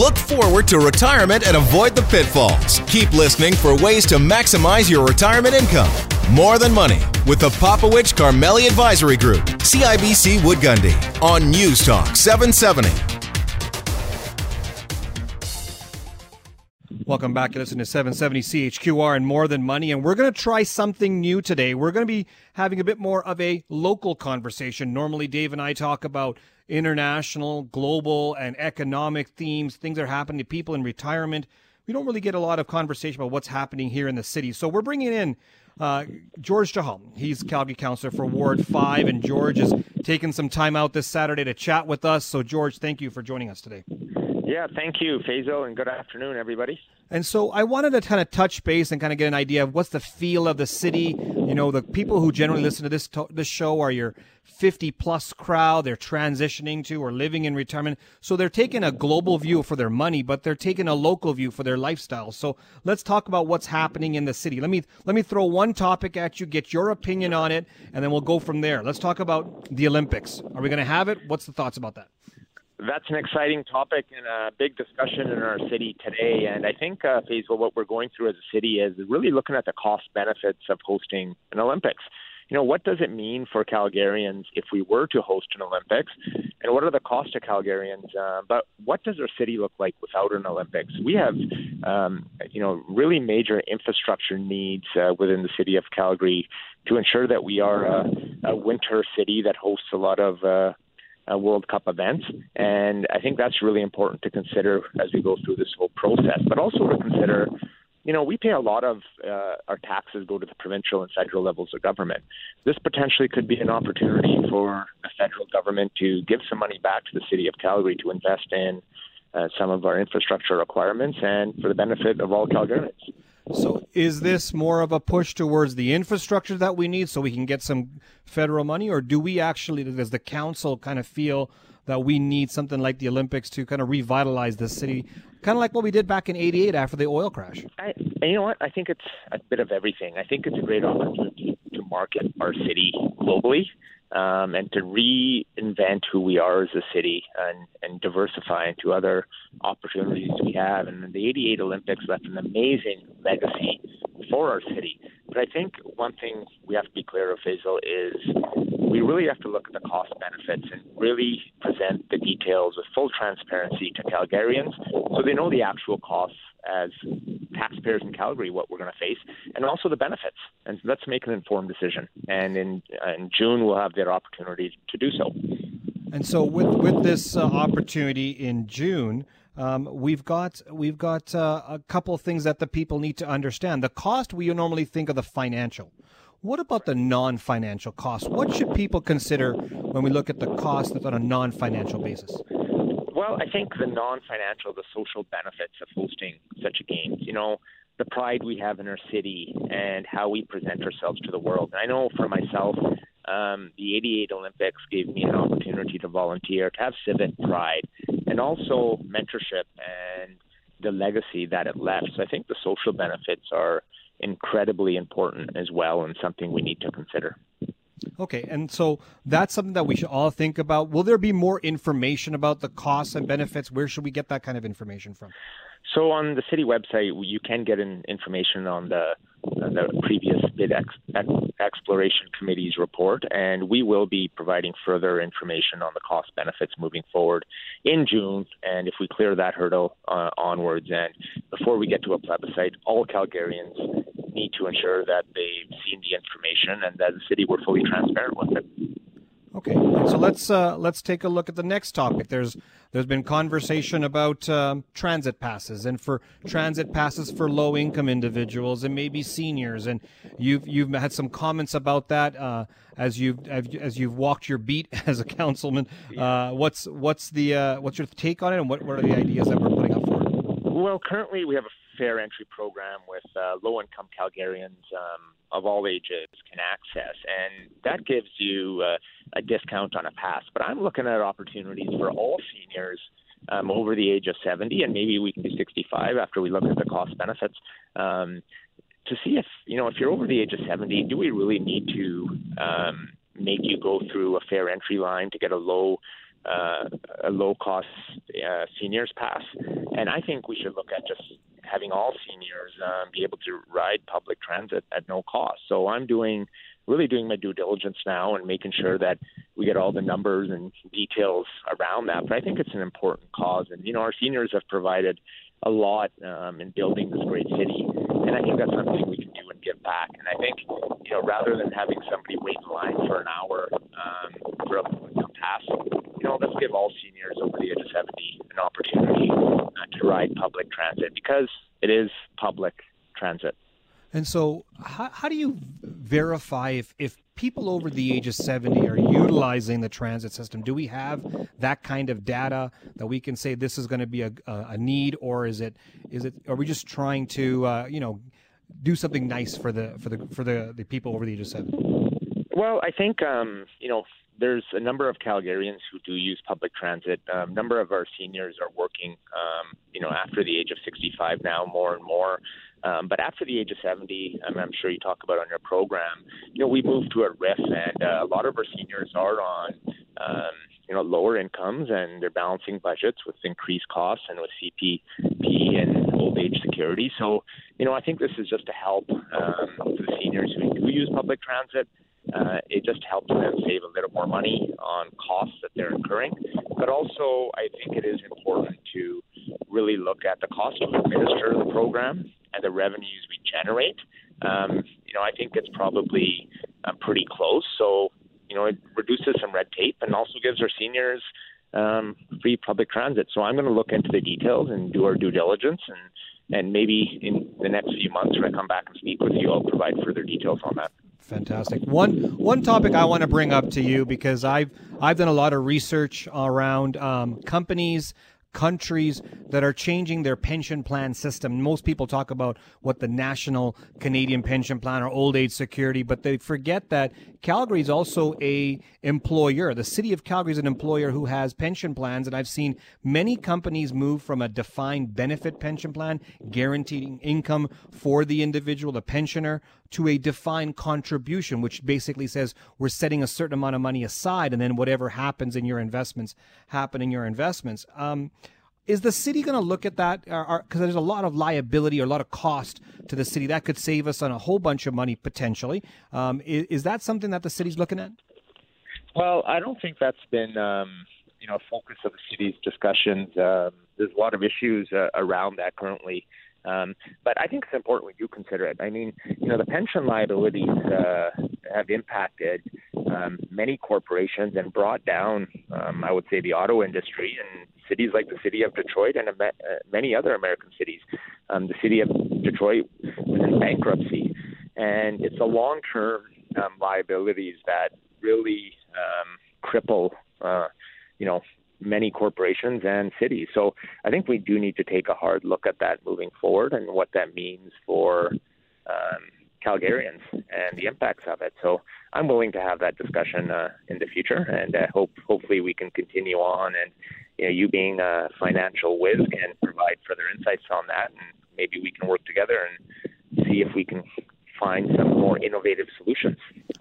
Look forward to retirement and avoid the pitfalls. Keep listening for ways to maximize your retirement income. More Than Money with the Popowich Karmali Advisory Group, CIBC Wood Gundy, on News Talk 770. Welcome back. to listen to 770 CHQR and More Than Money. And we're going to try something new today. We're going to be having a bit more of a local conversation. Normally, Dave and I talk about international, global, and economic themes, things that are happening to people in retirement. We don't really get a lot of conversation about what's happening here in the city. So we're bringing in uh, George Chahal. He's Calgary councillor for Ward 5, and George is taking some time out this Saturday to chat with us. So, George, thank you for joining us today. Yeah, thank you, Faisal, and good afternoon, everybody. And so I wanted to kind of touch base and kind of get an idea of what's the feel of the city. You know, the people who generally listen to this to- this show are your 50 plus crowd. They're transitioning to or living in retirement, so they're taking a global view for their money, but they're taking a local view for their lifestyle. So let's talk about what's happening in the city. Let me let me throw one topic at you, get your opinion on it, and then we'll go from there. Let's talk about the Olympics. Are we going to have it? What's the thoughts about that? That's an exciting topic and a big discussion in our city today. And I think, uh, Faisal, what we're going through as a city is really looking at the cost benefits of hosting an Olympics. You know, what does it mean for Calgarians if we were to host an Olympics? And what are the costs to Calgarians? Uh, but what does our city look like without an Olympics? We have, um, you know, really major infrastructure needs uh, within the city of Calgary to ensure that we are a, a winter city that hosts a lot of uh, uh, World Cup events. And I think that's really important to consider as we go through this whole process, but also to consider. You know, we pay a lot of uh, our taxes go to the provincial and federal levels of government. This potentially could be an opportunity for the federal government to give some money back to the city of Calgary to invest in uh, some of our infrastructure requirements and for the benefit of all Calgarians. So, is this more of a push towards the infrastructure that we need so we can get some federal money, or do we actually, does the council kind of feel that we need something like the Olympics to kind of revitalize the city, kind of like what we did back in '88 after the oil crash? I, you know what? I think it's a bit of everything. I think it's a great opportunity to market our city globally um, and to reinvent who we are as a city and, and diversify into other opportunities we have. And the 88 Olympics left an amazing legacy for our city. But I think one thing we have to be clear of, Faisal, is we really have to look at the cost benefits and really present the details with full transparency to Calgarians so they know the actual costs as taxpayers in Calgary what we're going to face, and also the benefits. And let's make an informed decision. And in, in June, we'll have their opportunity to do so. And so, with with this uh, opportunity in June, um, we've got we've got uh, a couple of things that the people need to understand. The cost we normally think of the financial. What about the non-financial cost? What should people consider when we look at the cost on a non-financial basis? Well, I think the non-financial, the social benefits of hosting such a game. You know, the pride we have in our city and how we present ourselves to the world. And I know for myself, um, the 88 Olympics gave me an opportunity to volunteer, to have civic pride, and also mentorship and the legacy that it left. So I think the social benefits are incredibly important as well and something we need to consider. Okay, and so that's something that we should all think about. Will there be more information about the costs and benefits? Where should we get that kind of information from? So on the city website, you can get information on the the previous bid ex, ex, exploration committee's report, and we will be providing further information on the cost benefits moving forward in June. And if we clear that hurdle uh, onwards, and before we get to a plebiscite, all Calgarians need to ensure that they've seen the information and that the city were fully transparent with it. Okay, so let's uh, let's take a look at the next topic. There's there's been conversation about um, transit passes and for transit passes for low income individuals and maybe seniors, and you've you've had some comments about that uh, as you've as you've walked your beat as a councilman. Uh, what's what's the uh, what's your take on it, and what, what are the ideas that we're putting up for it? Well, currently we have a fair entry program with uh, low income Calgarians um, of all ages can access, and that gives you uh, a discount on a pass. But I'm looking at opportunities for all seniors um, over the age of 70, and maybe we can do 65 after we look at the cost benefits. Um, to see if you know if you're over the age of 70, do we really need to um, make you go through a fair entry line to get a low uh, a low cost uh, seniors pass. And I think we should look at just having all seniors um, be able to ride public transit at no cost. So I'm doing really doing my due diligence now and making sure that we get all the numbers and details around that. But I think it's an important cause, and you know, our seniors have provided a lot um, in building this great city, and I think that's something we can do and give back. And I think you know, rather than having somebody wait in line for an hour um, for a pass, you know, let's give all seniors over the age of 70 an opportunity to ride public transit because it is public transit. And so, how, how do you verify if, if people over the age of 70 are utilizing the transit system? Do we have that kind of data that we can say this is going to be a, a need, or is it is it are we just trying to uh, you know do something nice for the for the for the, the people over the age of 70? Well, I think um, you know there's a number of Calgarians who do use public transit. A um, number of our seniors are working, um, you know, after the age of 65 now, more and more. Um, but after the age of 70, I'm, I'm sure you talk about on your program, you know, we moved to a RRIF, and uh, a lot of our seniors are on, um, you know, lower incomes, and they're balancing budgets with increased costs and with CPP and old age security. So, you know, I think this is just to help um, the seniors who do use public transit. Uh, it just helps them save a little more money on costs that they're incurring. But also, I think it is important to really look at the cost to administer the program and the revenues we generate, um, you know, I think it's probably uh, pretty close. So, you know, it reduces some red tape and also gives our seniors um, free public transit. So I'm going to look into the details and do our due diligence and and maybe in the next few months when I come back and speak with you, I'll provide further details on that. Fantastic. One one topic I want to bring up to you because I've I've done a lot of research around um, companies countries that are changing their pension plan system. Most people talk about what the national Canadian pension plan or old age security, but they forget that Calgary is also a employer. The city of Calgary is an employer who has pension plans, and I've seen many companies move from a defined benefit pension plan, guaranteeing income for the individual, the pensioner, to a defined contribution, which basically says we're setting a certain amount of money aside, and then whatever happens in your investments happen in your investments. Um, is the city going to look at that? Because there's a lot of liability or a lot of cost to the city that could save us on a whole bunch of money potentially. Um, is, is, that something that the city's looking at? Well, I don't think that's been um, you know a focus of the city's discussions. Um, there's a lot of issues uh, around that currently. Um, but I think it's important we do consider it. I mean, you know, the pension liabilities uh, have impacted um, many corporations and brought down, um, I would say, the auto industry and cities like the city of Detroit and uh, many other American cities. Um, the city of Detroit was in bankruptcy, and it's the long-term um, liabilities that really um, cripple, uh, you know, many corporations and cities. So I think we do need to take a hard look at that moving forward and what that means for um, Calgarians and the impacts of it. So I'm willing to have that discussion uh, in the future, and uh, hope hopefully we can continue on. And you know, you being a financial whiz can provide further insights on that, and maybe we can work together and see if we can find some more innovative solutions.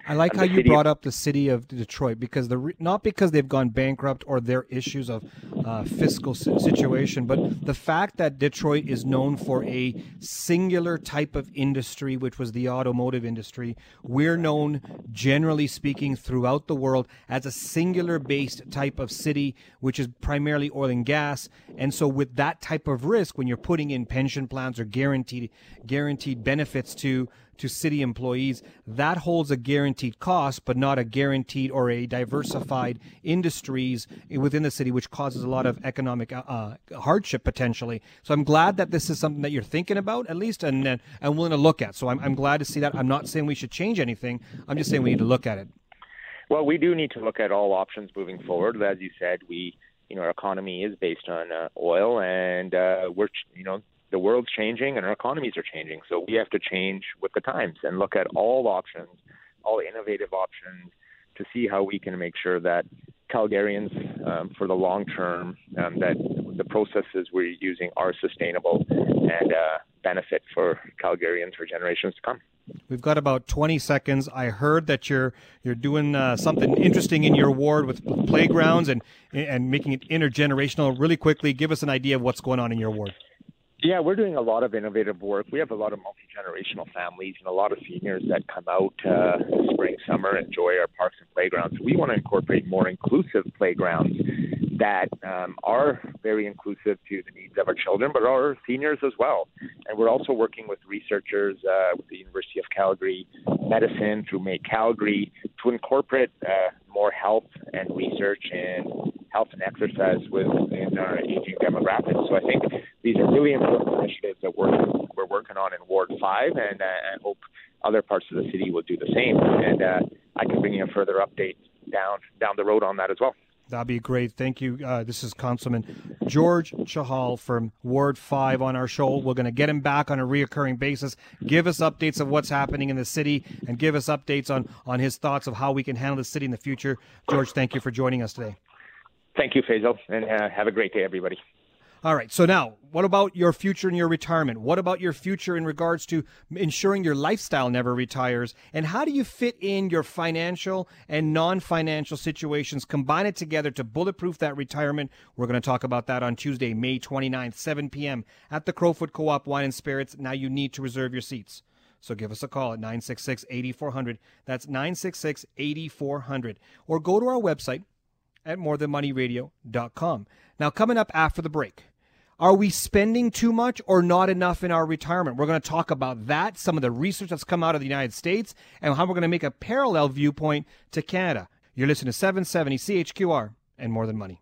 I like how you brought of, up the city of Detroit because the not because they've gone bankrupt or their issues of uh, fiscal situation, but the fact that Detroit is known for a singular type of industry, which was the automotive industry. We're known, generally speaking, throughout the world as a singular based type of city, which is primarily oil and gas. And so, with that type of risk, when you're putting in pension plans or guaranteed guaranteed benefits to to city employees, that holds a guaranteed cost, but not a guaranteed or a diversified industries within the city, which causes a lot of economic uh, uh, hardship potentially. So I'm glad that this is something that you're thinking about at least and and, and willing to look at. So I'm, I'm glad to see that. I'm not saying we should change anything. I'm just saying we need to look at it. Well, we do need to look at all options moving forward. As you said, we you know our economy is based on uh, oil, and uh, we're you know the world's changing and our economies are changing. So we have to change with the times and look at all options, all innovative options to see how we can make sure that Calgarians, um, for the long term, um, that the processes we're using are sustainable and uh, benefit for Calgarians for generations to come. We've got about 20 seconds. I heard that you're you're doing uh, something interesting in your ward with playgrounds and and making it intergenerational. Really quickly, give us an idea of what's going on in your ward. Yeah, we're doing a lot of innovative work. We have a lot of multi generational families and a lot of seniors that come out uh, spring, summer, enjoy our parks and playgrounds. We want to incorporate more inclusive playgrounds that um, are very inclusive to the needs of our children, but our seniors as well. And we're also working with researchers uh, with the University of Calgary Medicine through Make Calgary to incorporate uh, more health and research and health and exercise within our aging demographics. So I think these are really important initiatives that we're we're working on in Ward Five, and uh, I hope other parts of the city will do the same. And uh, I can bring you a further update down down the road on that as well. That'd be great. Thank you. Uh, this is Councilman George Chahal from Ward 5 on our show. We're going to get him back on a reoccurring basis, give us updates of what's happening in the city, and give us updates on, on his thoughts of how we can handle the city in the future. George, thank you for joining us today. Thank you, Faisal, and uh, have a great day, everybody. All right. So now, what about your future in your retirement? What about your future in regards to ensuring your lifestyle never retires? And how do you fit in your financial and non financial situations, combine it together to bulletproof that retirement? We're going to talk about that on Tuesday, May 29th, 7 p.m. at the Crowfoot Co op Wine and Spirits. Now you need to reserve your seats. So give us a call at 966 8400. That's 966 8400. Or go to our website at morethanmoneyradio.com. Now, coming up after the break, are we spending too much or not enough in our retirement? We're going to talk about that, some of the research that's come out of the United States, and how we're going to make a parallel viewpoint to Canada. You're listening to 770 CHQR and More Than Money.